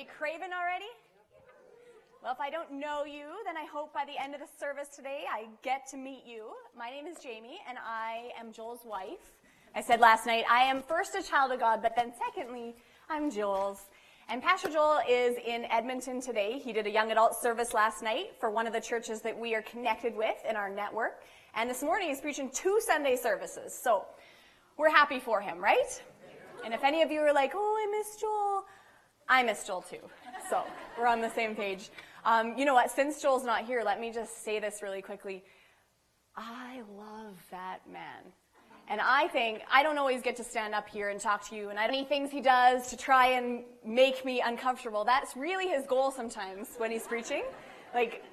you craving already? Well, if I don't know you, then I hope by the end of the service today I get to meet you. My name is Jamie, and I am Joel's wife. I said last night, I am first a child of God, but then secondly, I'm Joel's. And Pastor Joel is in Edmonton today. He did a young adult service last night for one of the churches that we are connected with in our network. And this morning he's preaching two Sunday services. So we're happy for him, right? And if any of you are like, oh, I miss Joel, I miss Joel too. So we're on the same page. Um, you know what? Since Joel's not here, let me just say this really quickly. I love that man. And I think I don't always get to stand up here and talk to you, and I any things he does to try and make me uncomfortable. That's really his goal sometimes when he's preaching. Like,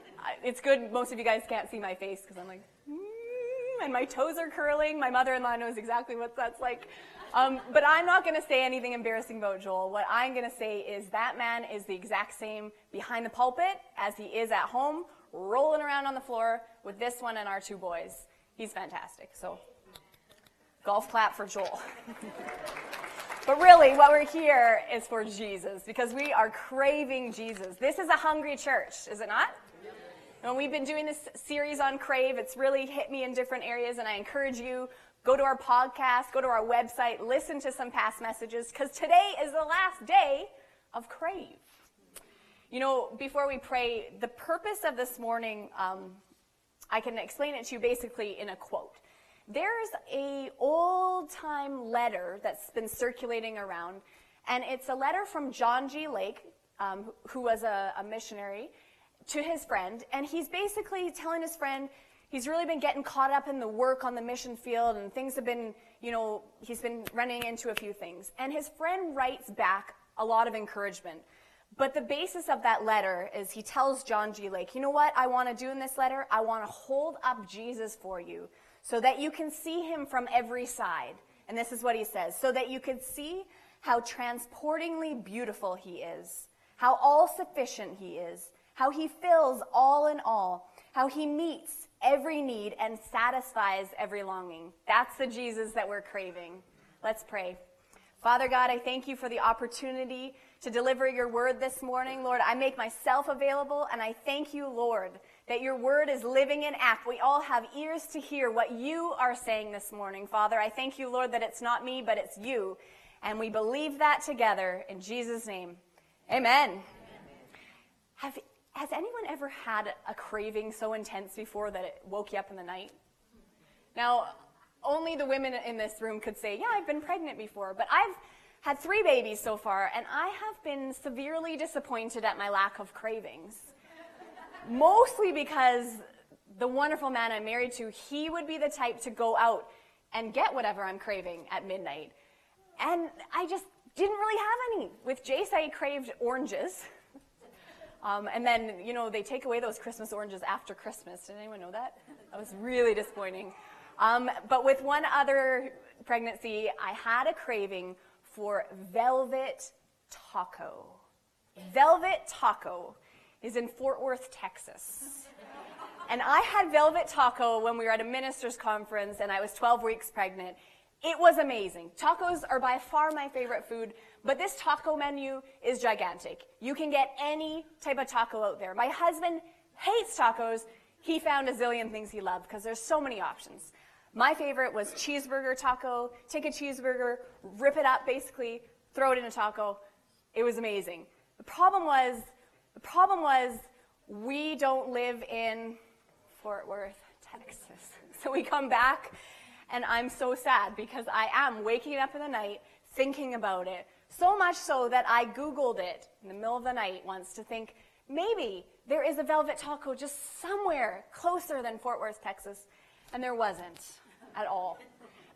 it's good most of you guys can't see my face because I'm like, mm, and my toes are curling. My mother-in-law knows exactly what that's like. Um, but I'm not going to say anything embarrassing about Joel. What I'm going to say is that man is the exact same behind the pulpit as he is at home, rolling around on the floor with this one and our two boys. He's fantastic. So Golf clap for Joel. but really, what we're here is for Jesus because we are craving Jesus. This is a hungry church, is it not? And we've been doing this series on crave. It's really hit me in different areas, and I encourage you go to our podcast, go to our website, listen to some past messages because today is the last day of crave. You know, before we pray, the purpose of this morning, um, I can explain it to you basically in a quote. There's a old time letter that's been circulating around, and it's a letter from John G. Lake, um, who was a, a missionary, to his friend, and he's basically telling his friend he's really been getting caught up in the work on the mission field, and things have been, you know, he's been running into a few things. And his friend writes back a lot of encouragement. But the basis of that letter is he tells John G. Lake, you know what I want to do in this letter? I want to hold up Jesus for you so that you can see him from every side. And this is what he says so that you can see how transportingly beautiful he is, how all sufficient he is, how he fills all in all, how he meets every need and satisfies every longing. That's the Jesus that we're craving. Let's pray. Father God, I thank you for the opportunity to deliver your word this morning. Lord, I make myself available and I thank you, Lord, that your word is living in act. We all have ears to hear what you are saying this morning, Father. I thank you, Lord, that it's not me, but it's you. And we believe that together in Jesus' name. Amen. Amen. Have, has anyone ever had a craving so intense before that it woke you up in the night? Now, only the women in this room could say, yeah, I've been pregnant before, but I've had three babies so far, and I have been severely disappointed at my lack of cravings mostly because the wonderful man I'm married to, he would be the type to go out and get whatever I'm craving at midnight. And I just didn't really have any. With Jace, I craved oranges. Um, and then, you know, they take away those Christmas oranges after Christmas. Did anyone know that? That was really disappointing. Um, but with one other pregnancy, I had a craving for velvet taco. Velvet taco is in Fort Worth, Texas. And I had velvet taco when we were at a minister's conference and I was 12 weeks pregnant. It was amazing. Tacos are by far my favorite food, but this taco menu is gigantic. You can get any type of taco out there. My husband hates tacos. He found a zillion things he loved because there's so many options. My favorite was cheeseburger taco. Take a cheeseburger, rip it up basically, throw it in a taco. It was amazing. The problem was the problem was we don't live in Fort Worth, Texas. So we come back, and I'm so sad because I am waking up in the night thinking about it. So much so that I Googled it in the middle of the night once to think maybe there is a velvet taco just somewhere closer than Fort Worth, Texas. And there wasn't at all.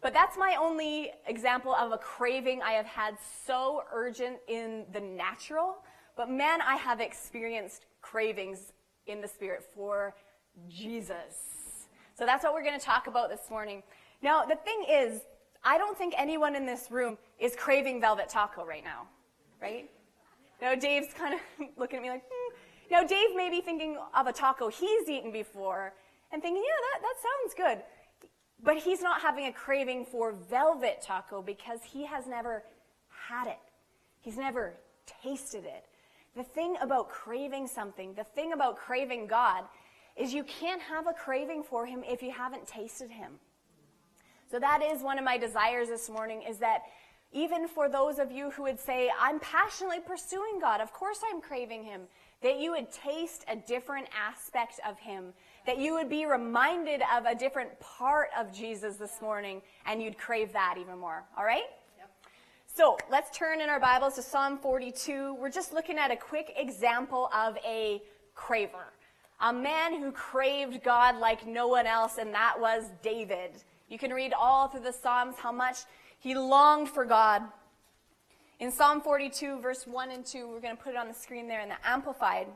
But that's my only example of a craving I have had so urgent in the natural but man, I have experienced cravings in the Spirit for Jesus. So that's what we're going to talk about this morning. Now, the thing is, I don't think anyone in this room is craving velvet taco right now, right? Now, Dave's kind of looking at me like, hmm. Now, Dave may be thinking of a taco he's eaten before and thinking, yeah, that, that sounds good. But he's not having a craving for velvet taco because he has never had it. He's never tasted it. the thing about craving something, the thing about craving God, is you can't have a craving for Him if you haven't tasted Him. So that is one of my desires this morning is that even for those of you who would say, I'm passionately pursuing God, of course I'm craving Him, that you would taste a different aspect of Him, that you would be reminded of a different part of Jesus this morning, and you'd crave that even more. All right? So let's turn in our Bibles to Psalm 42. We're just looking at a quick example of a craver. A man who craved God like no one else, and that was David. You can read all through the Psalms how much he longed for God. In Psalm 42, verse 1 and 2, we're going to put it on the screen there in the Amplified.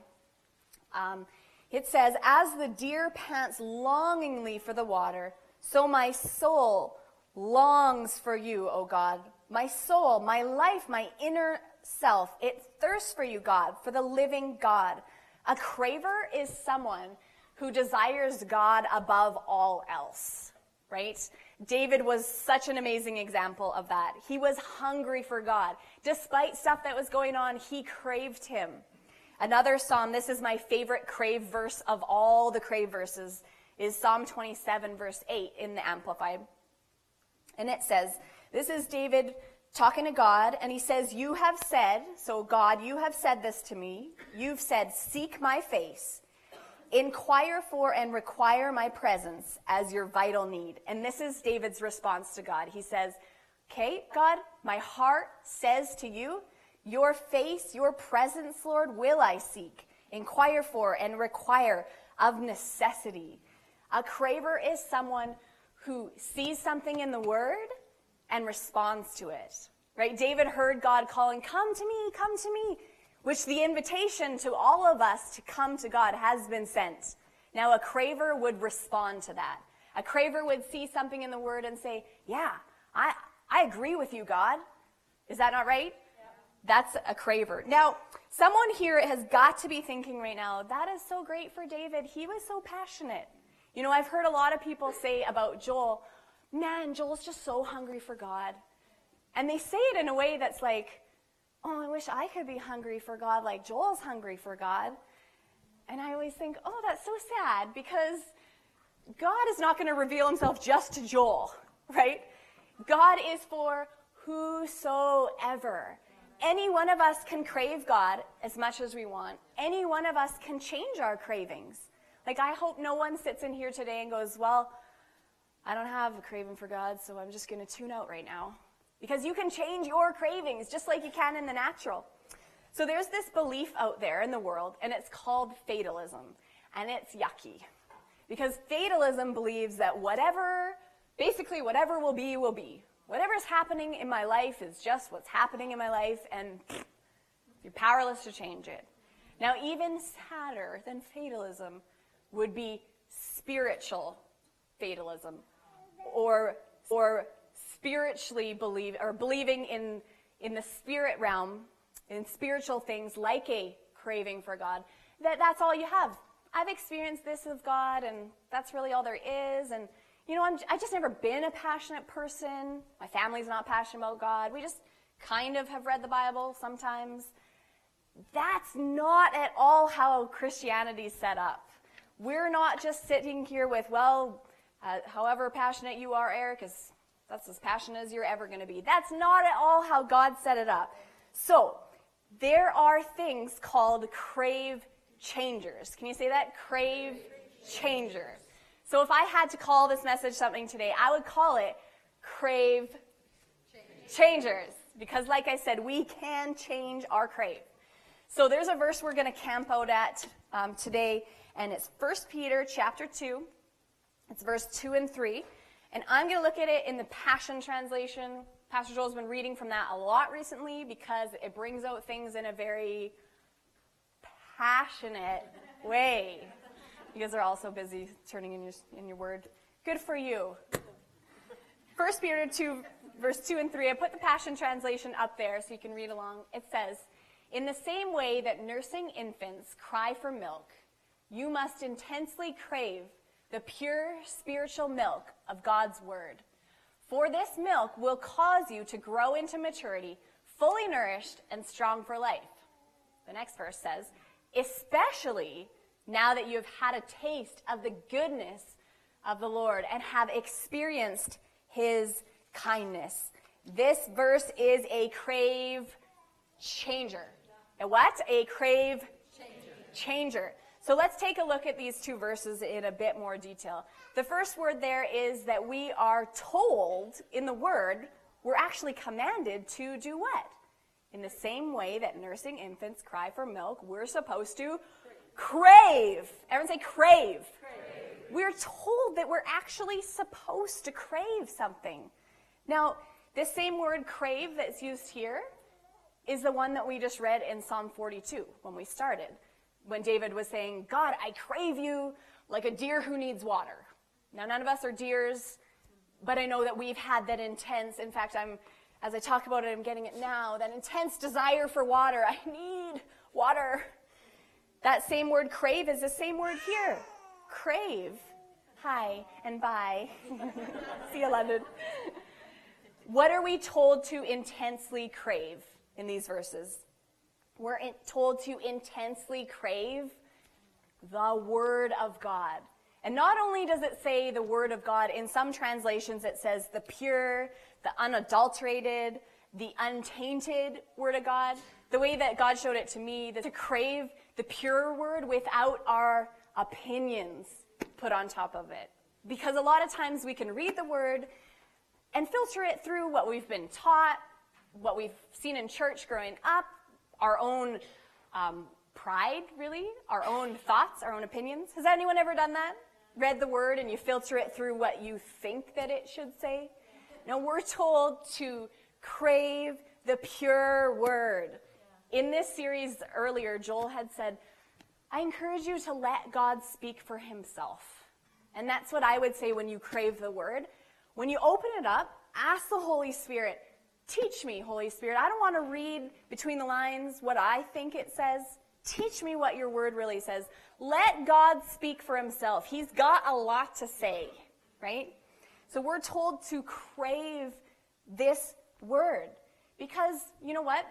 Um, it says, As the deer pants longingly for the water, so my soul longs for you, O God. My soul, my life, my inner self, it thirsts for you, God, for the living God. A craver is someone who desires God above all else, right? David was such an amazing example of that. He was hungry for God. Despite stuff that was going on, he craved him. Another psalm, this is my favorite crave verse of all the crave verses, is Psalm 27, verse 8 in the Amplified. And it says, This is David talking to God, and he says, You have said, so God, you have said this to me. You've said, Seek my face inquire for and require my presence as your vital need. And this is David's response to God. He says, Okay, God, my heart says to you, Your face, your presence, Lord, will I seek, inquire for, and require of necessity. A craver is someone who sees something in the word and responds to it. Right? David heard God calling, Come to me, come to me which the invitation to all of us to come to God has been sent. Now, a craver would respond to that. A craver would see something in the Word and say, Yeah, I, I agree with you, God. Is that not right? Yeah. That's a craver. Now, someone here has got to be thinking right now, that is so great for David. He was so passionate. You know, I've heard a lot of people say about Joel, man, Joel's just so hungry for God. And they say it in a way that's like, oh, I wish I could be hungry for God like Joel's hungry for God. And I always think, oh, that's so sad because God is not going to reveal himself just to Joel, right? God is for whosoever. Any one of us can crave God as much as we want. Any one of us can change our cravings. Like, I hope no one sits in here today and goes, well, I don't have a craving for God, so I'm just going to tune out right now because you can change your cravings just like you can in the natural. So there's this belief out there in the world, and it's called fatalism, and it's yucky. Because fatalism believes that whatever, basically whatever will be, will be. Whatever's happening in my life is just what's happening in my life, and you're powerless to change it. Now, even sadder than fatalism would be spiritual fatalism, or, or spiritually believe or believing in in the spirit realm, in spiritual things like a craving for God, that that's all you have. I've experienced this with God, and that's really all there is. And you know, I'm, I just never been a passionate person. My family's not passionate about God. We just kind of have read the Bible sometimes. That's not at all how Christianity's set up. We're not just sitting here with, well, uh, however passionate you are, Eric, is that's as passionate as you're ever going to be. That's not at all how God set it up. So, there are things called crave changers. Can you say that? Crave changer. So, if I had to call this message something today, I would call it crave changers. Because, like I said, we can change our crave. So, there's a verse we're going to camp out at um, today, and it's 1 Peter chapter 2. It's verse 2 and 3. And I'm going to look at it in the Passion Translation. Pastor Joel's been reading from that a lot recently because it brings out things in a very passionate way. You guys are all so busy turning in your, in your word. Good for you. First Peter 2, verse 2 and 3. I put the Passion Translation up there so you can read along. It says, In the same way that nursing infants cry for milk, you must intensely crave the pure spiritual milk of God's Word. For this milk will cause you to grow into maturity, fully nourished and strong for life. The next verse says, especially now that you have had a taste of the goodness of the Lord and have experienced his kindness. This verse is a crave changer. A what? A crave changer. changer. So let's take a look at these two verses in a bit more detail. The first word there is that we are told in the word, we're actually commanded to do what? In the same way that nursing infants cry for milk, we're supposed to crave. Everyone say crave. crave. We're told that we're actually supposed to crave something. Now, this same word crave that's used here is the one that we just read in Psalm 42 when we started. When David was saying, God, I crave you like a deer who needs water. Now, none of us are deers, but I know that we've had that intense, in fact, I'm, as I talk about it, I'm getting it now, that intense desire for water. I need water. That same word crave is the same word here. Crave. Hi and bye. See you, London. What are we told to intensely crave in these verses? We're told to intensely crave the Word of God. And not only does it say the Word of God, in some translations it says the pure, the unadulterated, the untainted Word of God. The way that God showed it to me, that to crave the pure Word without our opinions put on top of it. Because a lot of times we can read the Word and filter it through what we've been taught, what we've seen in church growing up, our own um, pride, really, our own thoughts, our own opinions. Has anyone ever done that? Read the word and you filter it through what you think that it should say? No, we're told to crave the pure word. In this series earlier, Joel had said, I encourage you to let God speak for himself. And that's what I would say when you crave the word. When you open it up, ask the Holy Spirit, teach me, Holy Spirit. I don't want to read between the lines what I think it says. Teach me what your word really says. Let God speak for himself. He's got a lot to say, right? So we're told to crave this word because, you know what?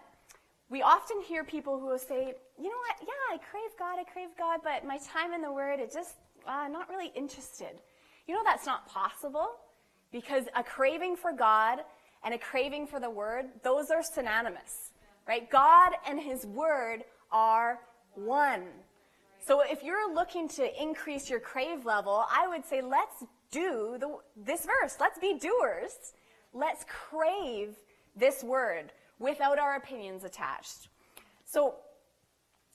We often hear people who will say, you know what? Yeah, I crave God, I crave God, but my time in the word, it just, uh, not really interested. You know that's not possible because a craving for God and a craving for the Word, those are synonymous, right? God and His Word are one. So if you're looking to increase your crave level, I would say let's do the, this verse. Let's be doers. Let's crave this word without our opinions attached. So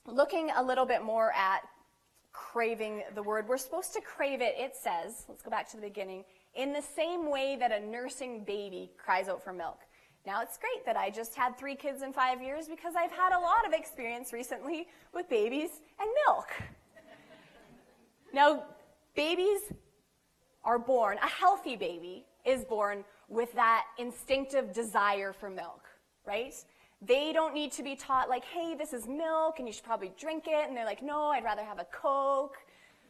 looking a little bit more at craving the word, we're supposed to crave it, it says, let's go back to the beginning, in the same way that a nursing baby cries out for milk. Now, it's great that I just had three kids in five years because I've had a lot of experience recently with babies and milk. now, babies are born, a healthy baby is born with that instinctive desire for milk, right? They don't need to be taught, like, hey, this is milk and you should probably drink it. And they're like, no, I'd rather have a Coke.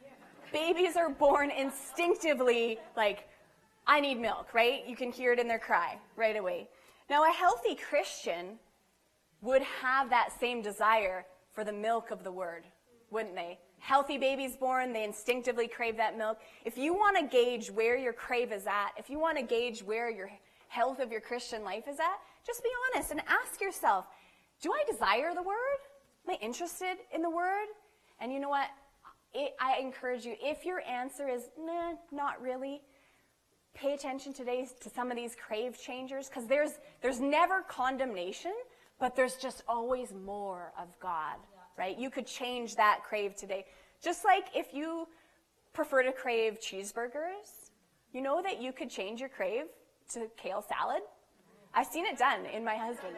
Yeah. Babies are born instinctively, like, I need milk, right? You can hear it in their cry right away. Now, a healthy Christian would have that same desire for the milk of the word, wouldn't they? Healthy babies born, they instinctively crave that milk. If you want to gauge where your crave is at, if you want to gauge where your health of your Christian life is at, just be honest and ask yourself, do I desire the word? Am I interested in the word? And you know what? It, I encourage you, if your answer is, nah, not really, pay attention today to some of these crave changers because there's, there's never condemnation, but there's just always more of God, yeah. right? You could change that crave today. Just like if you prefer to crave cheeseburgers, you know that you could change your crave to kale salad. I've seen it done in my husband.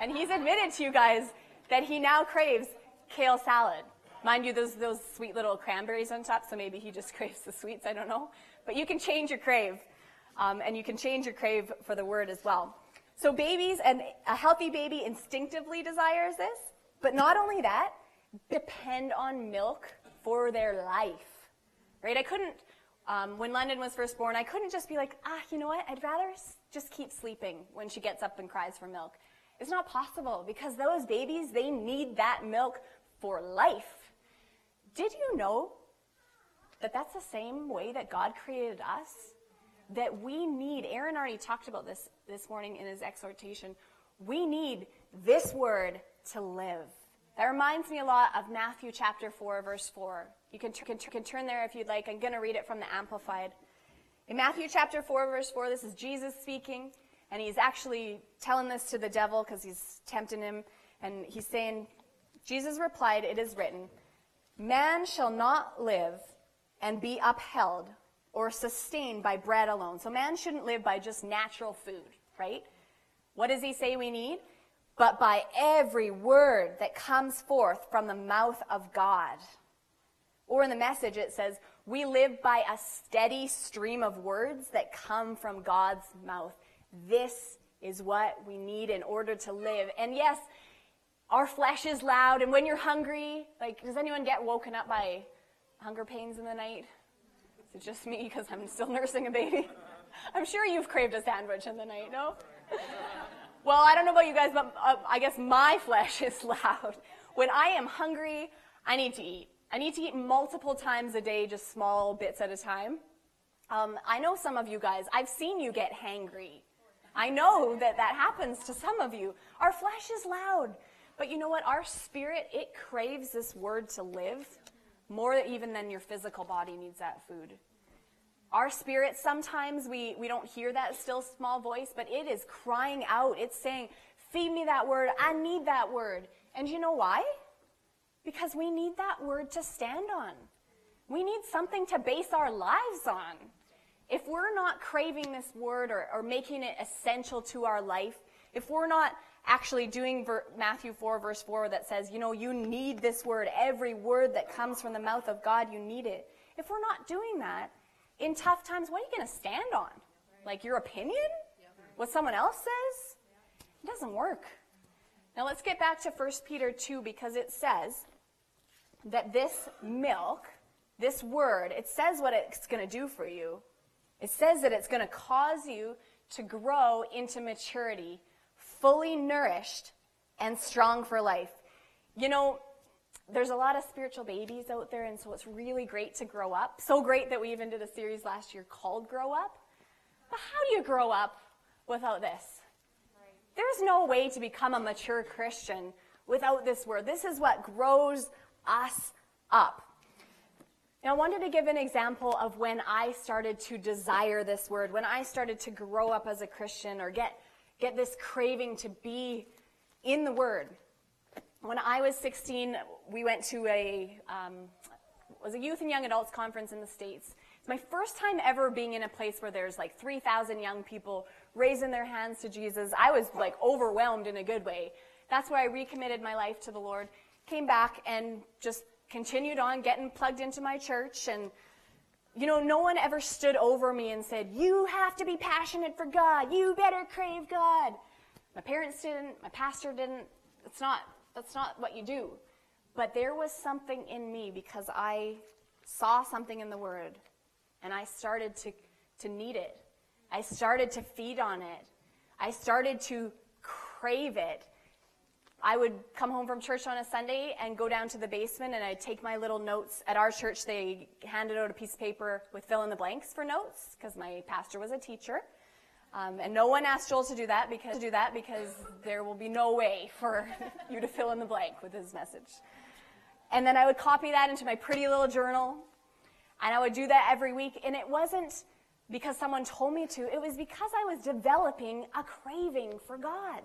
And he's admitted to you guys that he now craves kale salad. Mind you, those, those sweet little cranberries on top, so maybe he just craves the sweets, I don't know. But you can change your crave, um, and you can change your crave for the word as well. So babies, and a healthy baby instinctively desires this, but not only that, depend on milk for their life, right? I couldn't, um, when London was first born, I couldn't just be like, ah, you know what? I'd rather just keep sleeping when she gets up and cries for milk. It's not possible because those babies, they need that milk for life. Did you know that that's the same way that God created us? That we need, Aaron already talked about this this morning in his exhortation. We need this word to live. That reminds me a lot of Matthew chapter 4, verse 4. You can, can, can turn there if you'd like. I'm going to read it from the Amplified. In Matthew chapter 4, verse 4, this is Jesus speaking, and he's actually telling this to the devil because he's tempting him. And he's saying, Jesus replied, It is written, Man shall not live and be upheld or sustained by bread alone. So man shouldn't live by just natural food, right? What does he say we need? But by every word that comes forth from the mouth of God. Or in the message, it says, We live by a steady stream of words that come from God's mouth. This is what we need in order to live. And yes, our flesh is loud, and when you're hungry, like, does anyone get woken up by hunger pains in the night? Is it just me because I'm still nursing a baby? I'm sure you've craved a sandwich in the night, no? well, I don't know about you guys, but uh, I guess my flesh is loud. When I am hungry, I need to eat. I need to eat multiple times a day, just small bits at a time. Um, I know some of you guys, I've seen you get hangry. I know that that happens to some of you. Our flesh is loud. But you know what? Our spirit, it craves this word to live more even than your physical body needs that food. Our spirit, sometimes we, we don't hear that still small voice, but it is crying out. It's saying, Feed me that word. I need that word. And you know why? Because we need that word to stand on. We need something to base our lives on. If we're not craving this word or, or making it essential to our life, if we're not actually doing Matthew 4, verse 4, that says, you know, you need this word. Every word that comes from the mouth of God, you need it. If we're not doing that, in tough times, what are you going to stand on? Like your opinion? What someone else says? It doesn't work. Now let's get back to 1 Peter 2 because it says that this milk, this word, it says what it's going to do for you. It says that it's going to cause you to grow into maturity fully nourished and strong for life. You know, there's a lot of spiritual babies out there, and so it's really great to grow up. So great that we even did a series last year called Grow Up. But how do you grow up without this? There's no way to become a mature Christian without this word. This is what grows us up. Now, I wanted to give an example of when I started to desire this word, when I started to grow up as a Christian or get get this craving to be in the Word. When I was 16, we went to a um, was a youth and young adults conference in the states. It's my first time ever being in a place where there's like 3,000 young people raising their hands to Jesus. I was like overwhelmed in a good way. That's where I recommitted my life to the Lord. Came back and just continued on getting plugged into my church and you know, no one ever stood over me and said, You have to be passionate for God. You better crave God. My parents didn't. My pastor didn't. It's not, that's not what you do. But there was something in me because I saw something in the Word and I started to, to need it. I started to feed on it. I started to crave it. I would come home from church on a Sunday and go down to the basement and I'd take my little notes. At our church, they handed out a piece of paper with fill in the blanks for notes because my pastor was a teacher. Um, and no one asked Joel to do that because to do that because there will be no way for you to fill in the blank with his message. And then I would copy that into my pretty little journal, and I would do that every week. And it wasn't because someone told me to; it was because I was developing a craving for God.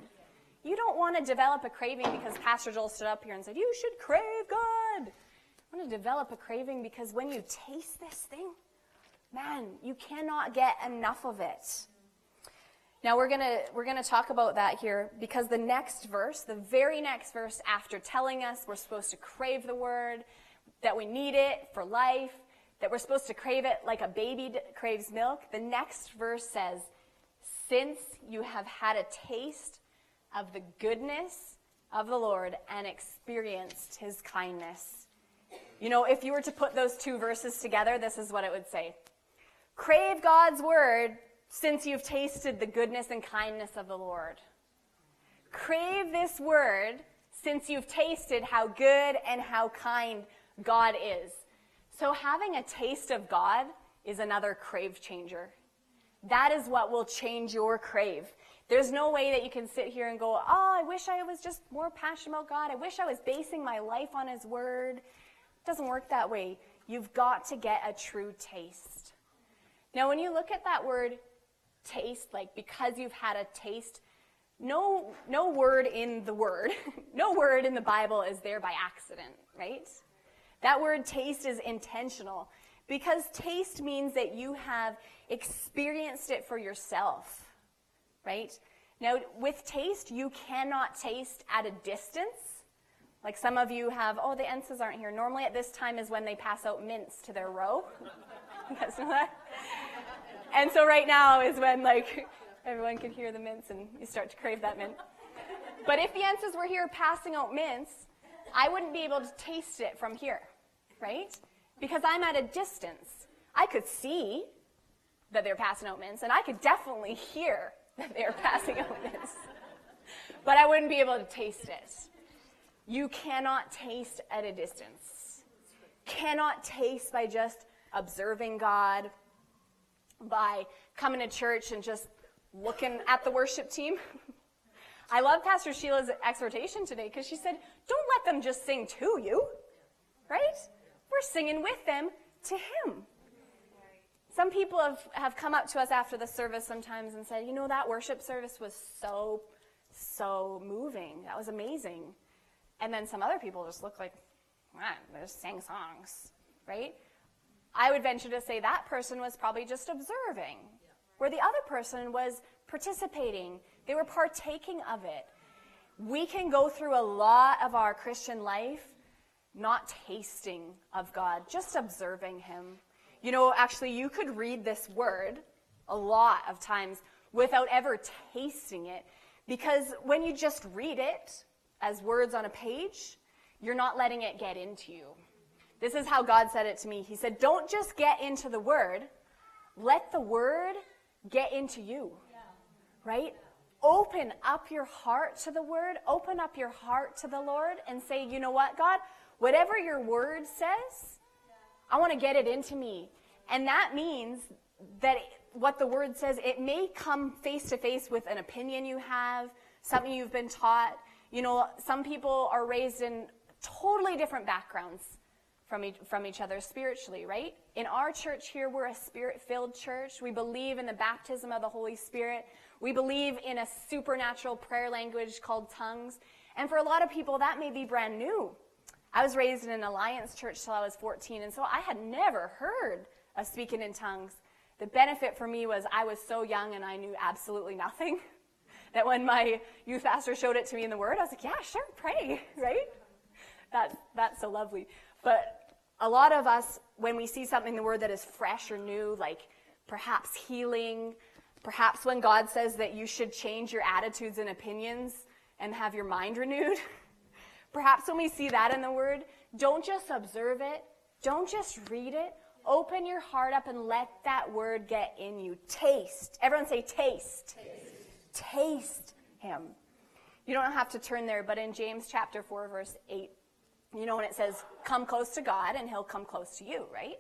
You don't want to develop a craving because Pastor Joel stood up here and said, You should crave God. You want to develop a craving because when you taste this thing, man, you cannot get enough of it. Now we're gonna we're gonna talk about that here because the next verse, the very next verse after telling us we're supposed to crave the word, that we need it for life, that we're supposed to crave it like a baby craves milk, the next verse says, Since you have had a taste of the goodness of the Lord and experienced his kindness. You know, if you were to put those two verses together, this is what it would say Crave God's word since you've tasted the goodness and kindness of the Lord. Crave this word since you've tasted how good and how kind God is. So, having a taste of God is another crave changer. That is what will change your crave. There's no way that you can sit here and go, Oh, I wish I was just more passionate about God. I wish I was basing my life on His Word. It doesn't work that way. You've got to get a true taste. Now, when you look at that word taste, like because you've had a taste, no, no word in the word, no word in the Bible is there by accident, right? That word taste is intentional because taste means that you have experienced it for yourself, right? Now, with taste, you cannot taste at a distance. Like some of you have, oh, the enses aren't here. Normally at this time is when they pass out mints to their row. you guys know that? And so right now is when like everyone can hear the mints and you start to crave that mint. But if the enses were here passing out mints, I wouldn't be able to taste it from here, right? Because I'm at a distance. I could see that they're passing out mints, and I could definitely hear that they're passing out mints. But I wouldn't be able to taste it. You cannot taste at a distance. Cannot taste by just observing God, by coming to church and just looking at the worship team. I love Pastor Sheila's exhortation today because she said, Don't let them just sing to you, right? We're singing with them to Him. Some people have, have come up to us after the service sometimes and said, You know, that worship service was so, so moving. That was amazing. And then some other people just look like, man, they just sang songs, right? I would venture to say that person was probably just observing, where the other person was participating. They were partaking of it. We can go through a lot of our Christian life not tasting of God, just observing Him. You know, actually, you could read this word a lot of times without ever tasting it, because when you just read it as words on a page, you're not letting it get into you. This is how God said it to me. He said, Don't just get into the word, let the word get into you. Right? Open up your heart to the word, open up your heart to the Lord, and say, You know what, God? Whatever your word says, I want to get it into me. And that means that what the word says, it may come face to face with an opinion you have, something you've been taught. You know, some people are raised in totally different backgrounds from each, from each other spiritually, right? In our church here, we're a spirit filled church. We believe in the baptism of the Holy Spirit. We believe in a supernatural prayer language called tongues. And for a lot of people, that may be brand new. I was raised in an alliance church till I was 14, and so I had never heard of speaking in tongues. The benefit for me was I was so young and I knew absolutely nothing that when my youth pastor showed it to me in the Word, I was like, yeah, sure, pray, right? That, that's so lovely. But a lot of us, when we see something in the Word that is fresh or new, like perhaps healing, perhaps when God says that you should change your attitudes and opinions and have your mind renewed, perhaps when we see that in the Word, don't just observe it, don't just read it. Open your heart up and let that word get in you. Taste. Everyone say taste. Taste, taste him. You don't have to turn there, but in James chapter 4, verse 8, you know, when it says, come close to God and he'll come close to you, right?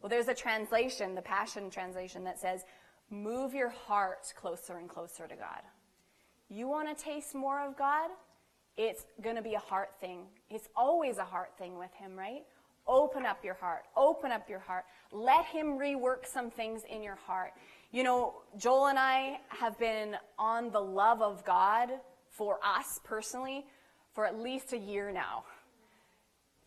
Well, there's a translation, the Passion Translation, that says, move your heart closer and closer to God. You want to taste more of God? It's going to be a heart thing. It's always a heart thing with him, right? Open up your heart. Open up your heart. Let him rework some things in your heart. You know, Joel and I have been on the love of God for us personally for at least a year now.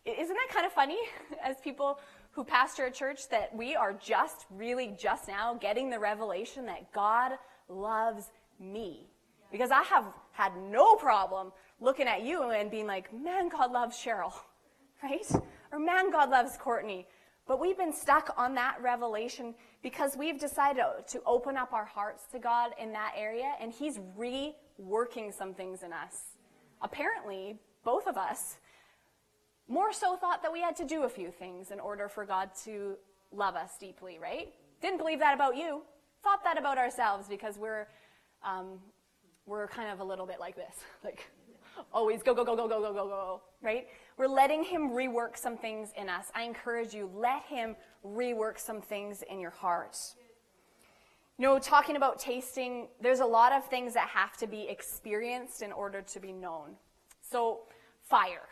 Isn't that kind of funny as people who pastor a church that we are just really just now getting the revelation that God loves me? Because I have had no problem looking at you and being like, man, God loves Cheryl, right? Or man, God loves Courtney. But we've been stuck on that revelation because we've decided to open up our hearts to God in that area, and He's reworking some things in us. Apparently, both of us more so thought that we had to do a few things in order for God to love us deeply, right? Didn't believe that about you. Thought that about ourselves because we're um, we're kind of a little bit like this. Like, always go, go, go, go, go, go, go, go, right? We're letting Him rework some things in us. I encourage you, let Him rework some things in your heart. You know, talking about tasting, there's a lot of things that have to be experienced in order to be known. So, fire.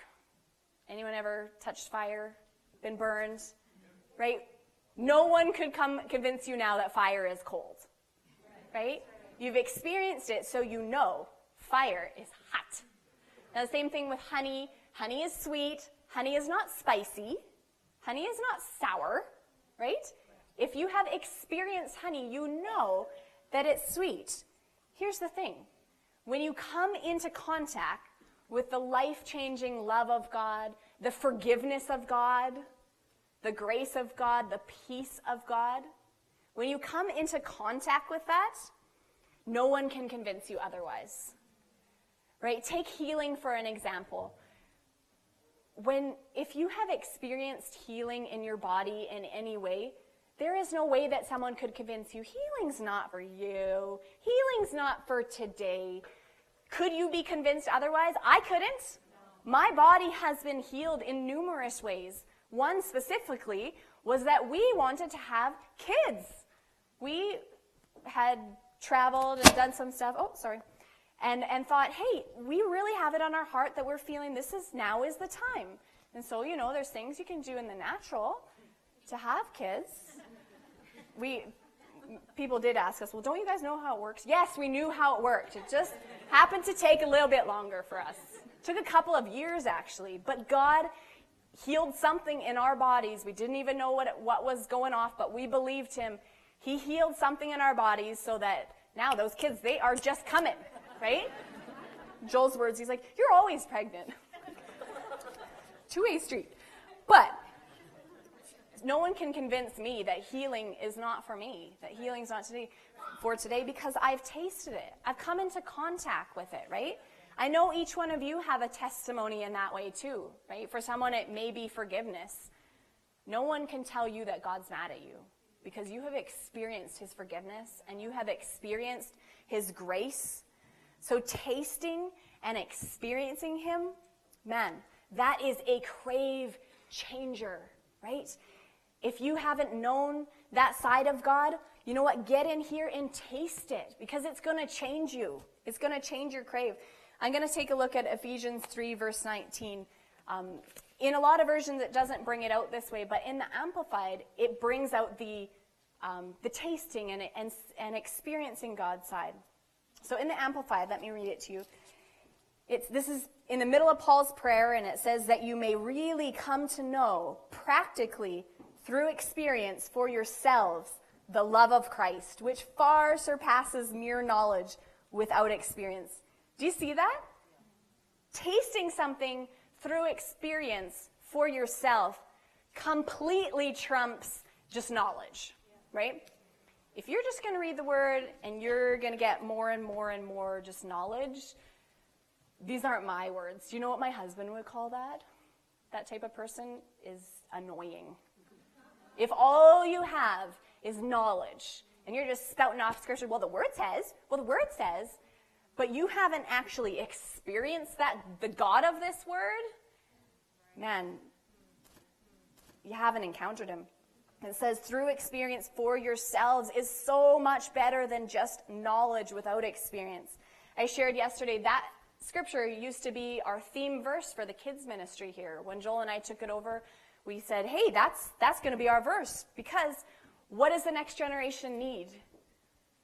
Anyone ever touched fire? Been burned? Right? No one could come convince you now that fire is cold. Right? You've experienced it, so you know fire is hot. Now, the same thing with honey. Honey is sweet. Honey is not spicy. Honey is not sour, right? If you have experienced honey, you know that it's sweet. Here's the thing when you come into contact with the life changing love of God, the forgiveness of God, the grace of God, the peace of God, when you come into contact with that, no one can convince you otherwise. Right? Take healing for an example. When if you have experienced healing in your body in any way, there is no way that someone could convince you healing's not for you. Healing's not for today. Could you be convinced otherwise? I couldn't. My body has been healed in numerous ways. One specifically was that we wanted to have kids. We had traveled and done some stuff. Oh, sorry. And, and thought, hey, we really have it on our heart that we're feeling this is now is the time. And so, you know, there's things you can do in the natural to have kids. We, people did ask us, well, don't you guys know how it works? Yes, we knew how it worked. It just happened to take a little bit longer for us. It took a couple of years, actually. But God healed something in our bodies. We didn't even know what, it, what was going off, but we believed him. He healed something in our bodies so that now those kids, they are just coming, right? Joel's words, he's like, You're always pregnant. Two way street. But no one can convince me that healing is not for me, that healing's not today, for today because I've tasted it. I've come into contact with it, right? I know each one of you have a testimony in that way too, right? For someone, it may be forgiveness. No one can tell you that God's mad at you because you have experienced his forgiveness and you have experienced his grace. So, tasting and experiencing him, man, that is a crave changer, right? If you haven't known that side of God, you know what? Get in here and taste it because it's going to change you. It's going to change your crave. I'm going to take a look at Ephesians 3, verse 19. Um, in a lot of versions, it doesn't bring it out this way, but in the Amplified, it brings out the, um, the tasting and, and, and experiencing God's side. So in the Amplified, let me read it to you. It's, this is in the middle of Paul's prayer, and it says that you may really come to know practically through experience for yourselves the love of Christ, which far surpasses mere knowledge without experience. Do you see that? Tasting something through experience for yourself completely trumps just knowledge, right? If you're just going to read the word and you're going to get more and more and more just knowledge, these aren't my words. Do you know what my husband would call that? That type of person is annoying. If all you have is knowledge and you're just spouting off scripture, well, the word says, well, the word says, but you haven't actually experienced that, the God of this word, man, you haven't encountered him. It says, through experience for yourselves is so much better than just knowledge without experience. I shared yesterday that scripture used to be our theme verse for the kids ministry here. When Joel and I took it over, we said, hey, that's, that's going to be our verse because what does the next generation need?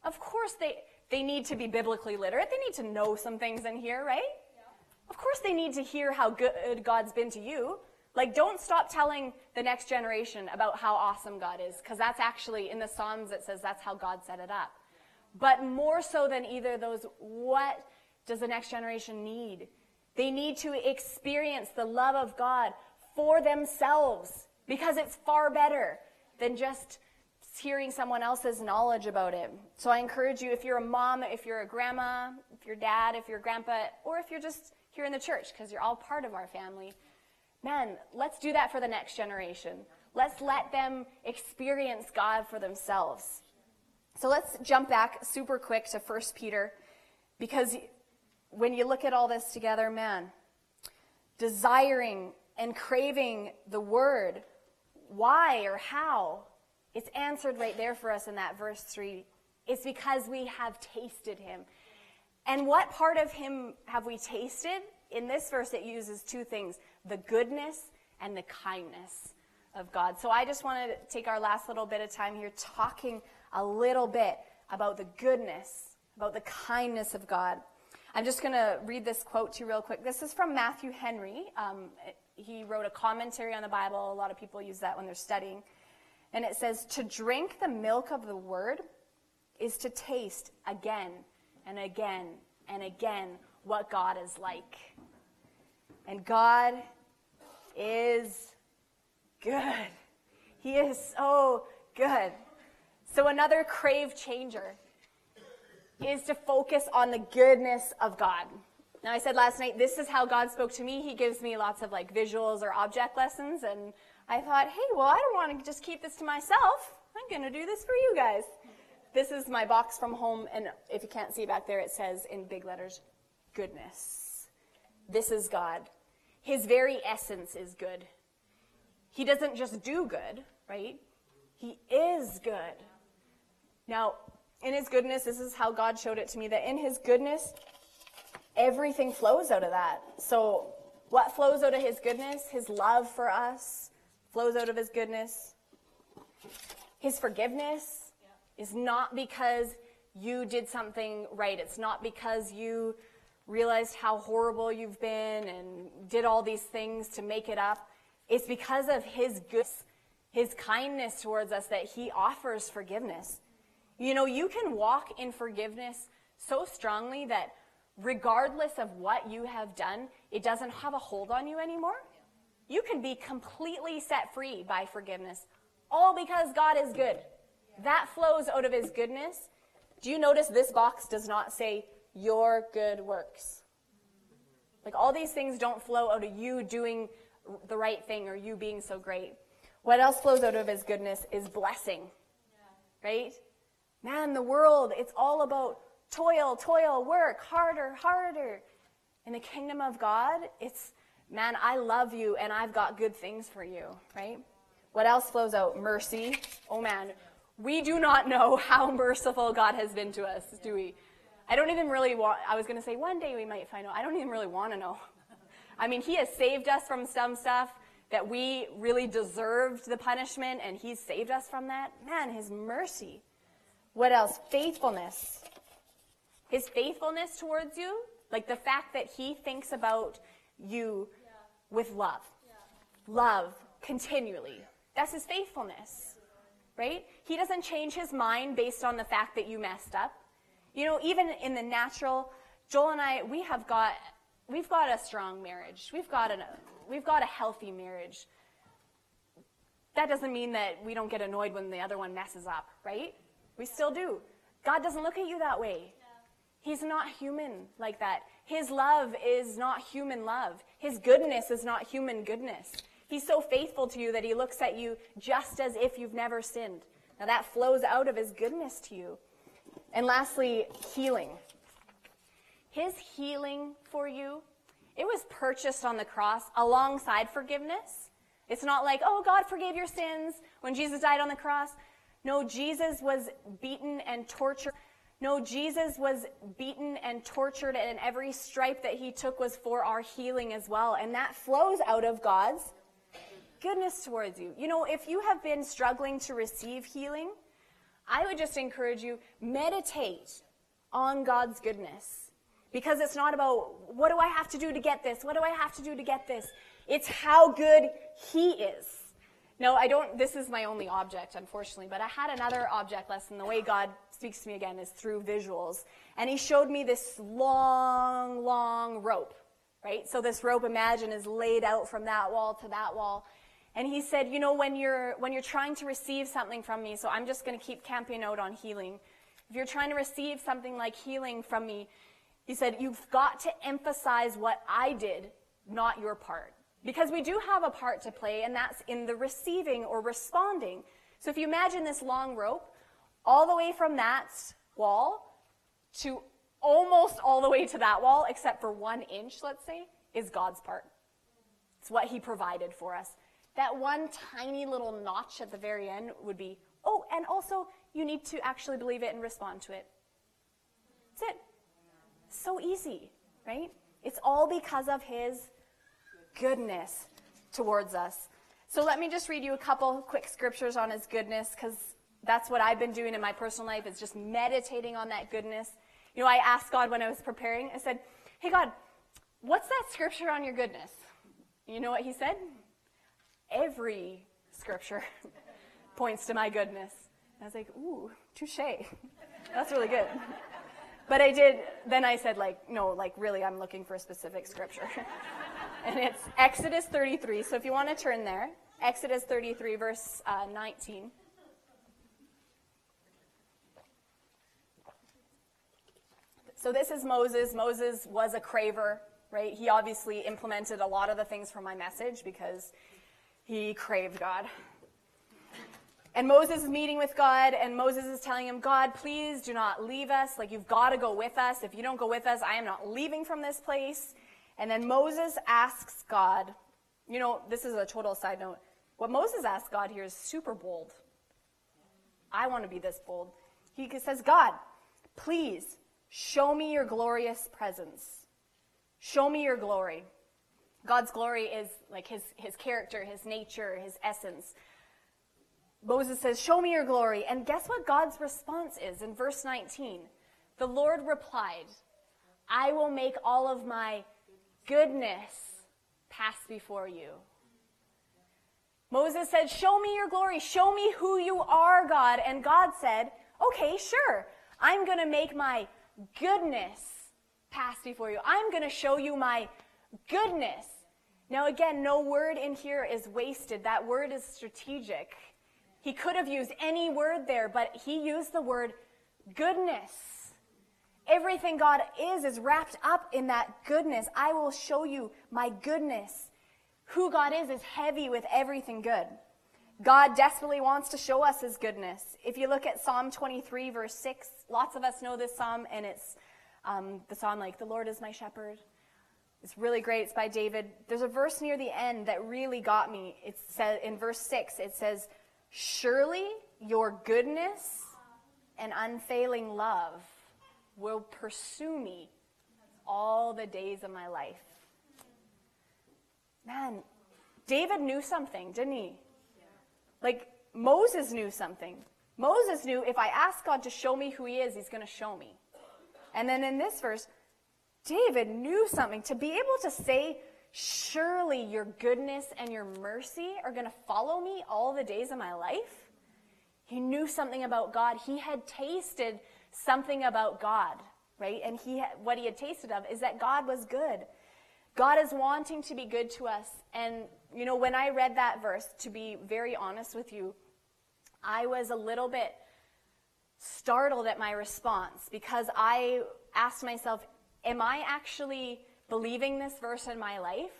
Of course, they, they need to be biblically literate. They need to know some things in here, right? Yeah. Of course, they need to hear how good God's been to you. Like, don't stop telling the next generation about how awesome God is, because that's actually in the Psalms, it says that's how God set it up. But more so than either those, what does the next generation need? They need to experience the love of God for themselves, because it's far better than just hearing someone else's knowledge about it. So I encourage you, if you're a mom, if you're a grandma, if you're dad, if you're grandpa, or if you're just here in the church, because you're all part of our family, man, let's do that for the next generation. Let's let them experience God for themselves. So let's jump back super quick to 1 Peter. Because when you look at all this together, man, desiring and craving the word, why or how, it's answered right there for us in that verse 3. It's because we have tasted him. And what part of him have we tasted? In this verse, it uses two things the goodness and the kindness of God. So I just want to take our last little bit of time here talking a little bit about the goodness, about the kindness of God. I'm just going to read this quote to you real quick. This is from Matthew Henry. Um, he wrote a commentary on the Bible. A lot of people use that when they're studying. And it says, To drink the milk of the word is to taste again and again and again what God is like. And God is good. He is so good. So, another crave changer is to focus on the goodness of God. Now, I said last night, this is how God spoke to me. He gives me lots of like visuals or object lessons. And I thought, hey, well, I don't want to just keep this to myself. I'm going to do this for you guys. This is my box from home. And if you can't see back there, it says in big letters, goodness. This is God. His very essence is good. He doesn't just do good, right? He is good. Now, in his goodness, this is how God showed it to me that in his goodness, everything flows out of that. So, what flows out of his goodness? His love for us flows out of his goodness. His forgiveness is not because you did something right. It's not because you realized how horrible you've been and did all these things to make it up. It's because of his goodness, his kindness towards us that he offers forgiveness. You know, you can walk in forgiveness so strongly that regardless of what you have done, it doesn't have a hold on you anymore. You can be completely set free by forgiveness, all because God is good. That flows out of his goodness. Do you notice this box does not say your good works? Like all these things don't flow out of you doing the right thing or you being so great. What else flows out of his goodness is blessing. Right? Man, the world, it's all about toil, toil, work, harder, harder. In the kingdom of God, it's, man, I love you and I've got good things for you, right? What else flows out? Mercy. Oh man, we do not know how merciful God has been to us, do we? I don't even really want, I was going to say one day we might find out. I don't even really want to know. I mean, He has saved us from some stuff that we really deserved the punishment, and He's saved us from that. Man, His mercy. What else? Faithfulness. His faithfulness towards you, like the fact that He thinks about you yeah. with love. Yeah. Love continually. That's His faithfulness, right? He doesn't change His mind based on the fact that you messed up. You know, even in the natural, Joel and I, we have got we've got a strong marriage. We've got a we've got a healthy marriage. That doesn't mean that we don't get annoyed when the other one messes up, right? We still do. God doesn't look at you that way. He's not human like that. His love is not human love. His goodness is not human goodness. He's so faithful to you that he looks at you just as if you've never sinned. Now that flows out of his goodness to you. And lastly, healing. His healing for you, it was purchased on the cross alongside forgiveness. It's not like, oh, God forgave your sins when Jesus died on the cross. No, Jesus was beaten and tortured. No, Jesus was beaten and tortured, and every stripe that he took was for our healing as well. And that flows out of God's goodness towards you. You know, if you have been struggling to receive healing, I would just encourage you meditate on God's goodness. Because it's not about what do I have to do to get this? What do I have to do to get this? It's how good He is. No, I don't, this is my only object, unfortunately, but I had another object lesson. The way God speaks to me again is through visuals. And He showed me this long, long rope, right? So this rope, imagine, is laid out from that wall to that wall. And he said, you know, when you're, when you're trying to receive something from me, so I'm just going to keep camping out on healing. If you're trying to receive something like healing from me, he said, You've got to emphasize what I did, not your part. Because we do have a part to play, and that's in the receiving or responding. So if you imagine this long rope, all the way from that wall to almost all the way to that wall, except for one inch, let's say, is God's part. It's what He provided for us. That one tiny little notch at the very end would be, oh, and also you need to actually believe it and respond to it. That's it. So easy, right? It's all because of His goodness towards us. So let me just read you a couple quick scriptures on His goodness because that's what I've been doing in my personal life is just meditating on that goodness. You know, I asked God when I was preparing, I said, Hey, God, what's that scripture on your goodness? You know what He said? Every scripture points to my goodness. And I was like, Ooh, touche. That's really good. But I did, then I said, like, no, like, really, I'm looking for a specific scripture. and it's Exodus 33. So if you want to turn there, Exodus 33, verse uh, 19. So this is Moses. Moses was a craver, right? He obviously implemented a lot of the things from my message because he craved God. And Moses is meeting with God, and Moses is telling him, God, please do not leave us. Like, you've got to go with us. If you don't go with us, I am not leaving from this place. And then Moses asks God, you know, this is a total side note. What Moses asks God here is super bold. I want to be this bold. He says, God, please show me your glorious presence. Show me your glory. God's glory is like his, his character, his nature, his essence. Moses says, Show me your glory. And guess what God's response is in verse 19? The Lord replied, I will make all of my goodness pass before you. Moses said, Show me your glory. Show me who you are, God. And God said, Okay, sure. I'm going to make my goodness pass before you. I'm going to show you my goodness. Now, again, no word in here is wasted. That word is strategic. He could have used any word there, but he used the word goodness. Everything God is is wrapped up in that goodness. I will show you my goodness. Who God is is heavy with everything good. God desperately wants to show us his goodness. If you look at Psalm 23, verse 6, lots of us know this psalm, and it's um, the psalm like, The Lord is my shepherd. It's really great. It's by David. There's a verse near the end that really got me. It says in verse 6, it says, Surely your goodness and unfailing love will pursue me all the days of my life. Man, David knew something, didn't he? Like Moses knew something. Moses knew if I ask God to show me who he is, he's going to show me. And then in this verse, David knew something. To be able to say, Surely your goodness and your mercy are going to follow me all the days of my life. He knew something about God. He had tasted something about God, right? And he what he had tasted of is that God was good. God is wanting to be good to us. And you know, when I read that verse, to be very honest with you, I was a little bit startled at my response because I asked myself, am I actually believing this verse in my life?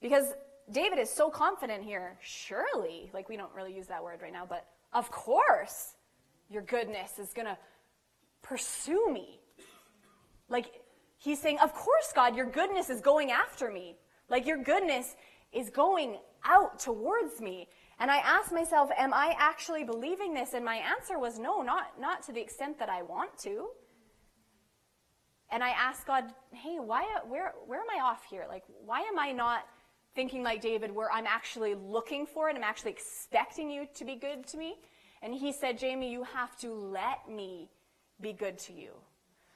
Because David is so confident here. Surely, like we don't really use that word right now, but of course, your goodness is going to pursue me. Like he's saying, Of course, God, your goodness is going after me. Like your goodness is going out towards me. And I asked myself, Am I actually believing this? And my answer was no, not, not to the extent that I want to. And I asked God, hey, why, where, where am I off here? Like, why am I not thinking like David, where I'm actually looking for it? I'm actually expecting you to be good to me? And he said, Jamie, you have to let me be good to you.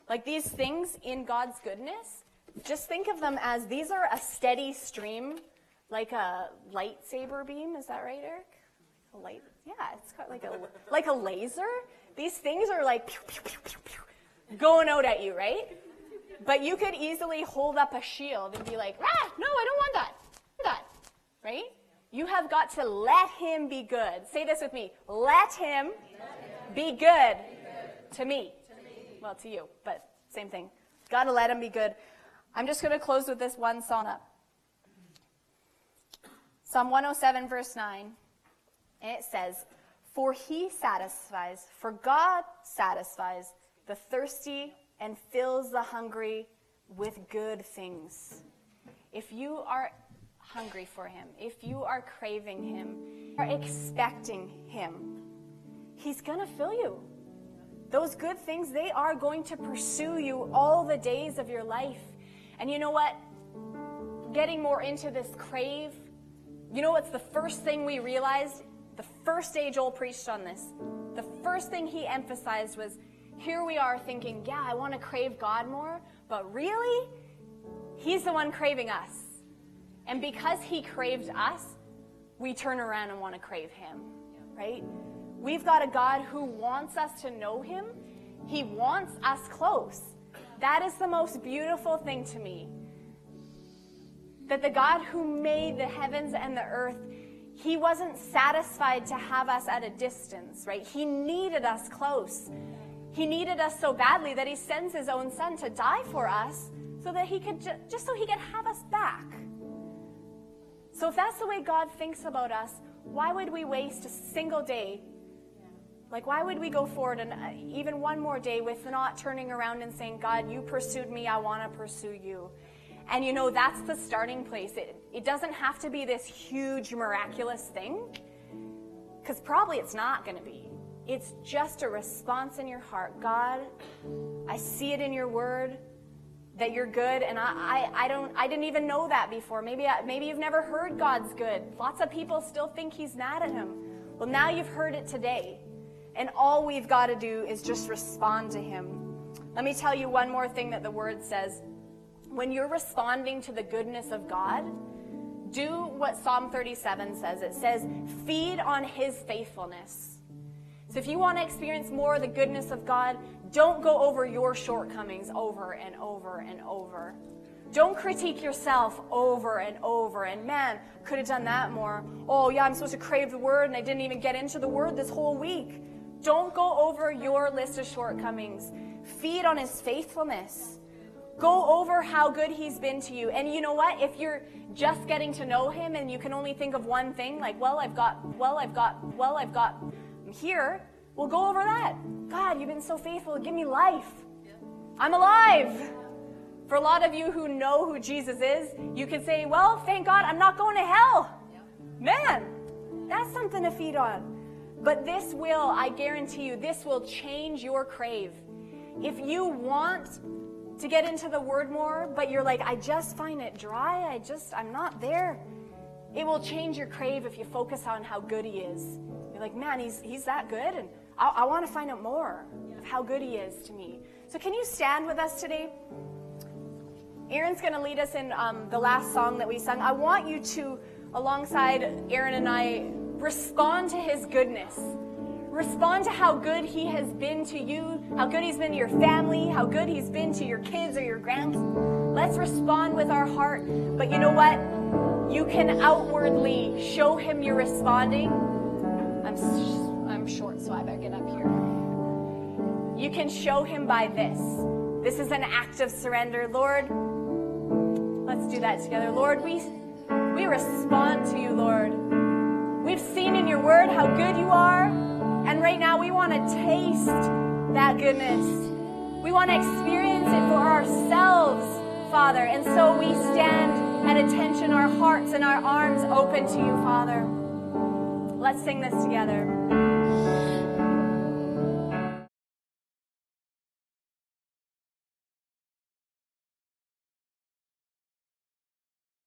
Like these things in God's goodness, just think of them as these are a steady stream, like a lightsaber beam. Is that right, Eric? A light? Yeah, it's got like a like a laser. These things are like pew, pew, pew, going out at you, right? But you could easily hold up a shield and be like, ah, no, I don't want that. that, right? You have got to let him be good. Say this with me. Let him be good to me. Well, to you, but same thing. Got to let him be good. I'm just to close with this one song up. Psalm 107, verse 9. And it says, For he satisfies, for God satisfies the thirsty and fills the hungry with good things. If you are hungry for Him, if you are craving Him, are expecting Him, He's going to fill you. Those good things, they are going to pursue you all the days of your life. And you know what? Getting more into this crave, you know what's the first thing we realized? The first day Joel preached on this, the first thing he emphasized was here we are thinking, yeah, I want to crave God more, but really, He's the one craving us. And because He craved us, we turn around and want to crave Him, right? We've got a God who wants us to know Him, He wants us close. That is the most beautiful thing to me. That the God who made the heavens and the earth, He wasn't satisfied to have us at a distance, right? He needed us close. He needed us so badly that he sends his own son to die for us so that he could ju- just so he could have us back. So if that's the way God thinks about us, why would we waste a single day? Like why would we go forward and uh, even one more day with not turning around and saying, "God, you pursued me, I want to pursue you." And you know, that's the starting place. It, it doesn't have to be this huge miraculous thing cuz probably it's not going to be. It's just a response in your heart. God, I see it in your word that you're good, and I, I, I don't I didn't even know that before. Maybe I, maybe you've never heard God's good. Lots of people still think He's mad at Him. Well, now you've heard it today, and all we've got to do is just respond to Him. Let me tell you one more thing that the Word says. When you're responding to the goodness of God, do what Psalm 37 says. It says, "Feed on His faithfulness." So if you want to experience more of the goodness of God, don't go over your shortcomings over and over and over. Don't critique yourself over and over. And man, could have done that more. Oh, yeah, I'm supposed to crave the word and I didn't even get into the word this whole week. Don't go over your list of shortcomings. Feed on his faithfulness. Go over how good he's been to you. And you know what? If you're just getting to know him and you can only think of one thing, like, well, I've got, well, I've got, well, I've got here, we'll go over that. God, you've been so faithful. Give me life. I'm alive. For a lot of you who know who Jesus is, you can say, Well, thank God I'm not going to hell. Man, that's something to feed on. But this will, I guarantee you, this will change your crave. If you want to get into the word more, but you're like, I just find it dry, I just, I'm not there, it will change your crave if you focus on how good he is. You're like, man, he's, he's that good, and I, I want to find out more of how good he is to me. So, can you stand with us today? Aaron's going to lead us in um, the last song that we sung. I want you to, alongside Aaron and I, respond to his goodness. Respond to how good he has been to you, how good he's been to your family, how good he's been to your kids or your grandkids. Let's respond with our heart. But you know what? You can outwardly show him you're responding. I'm, I'm short, so I better get up here. You can show him by this. This is an act of surrender. Lord, let's do that together. Lord, we, we respond to you, Lord. We've seen in your word how good you are. And right now we want to taste that goodness. We want to experience it for ourselves, Father. And so we stand at attention, our hearts and our arms open to you, Father. Let's sing this together.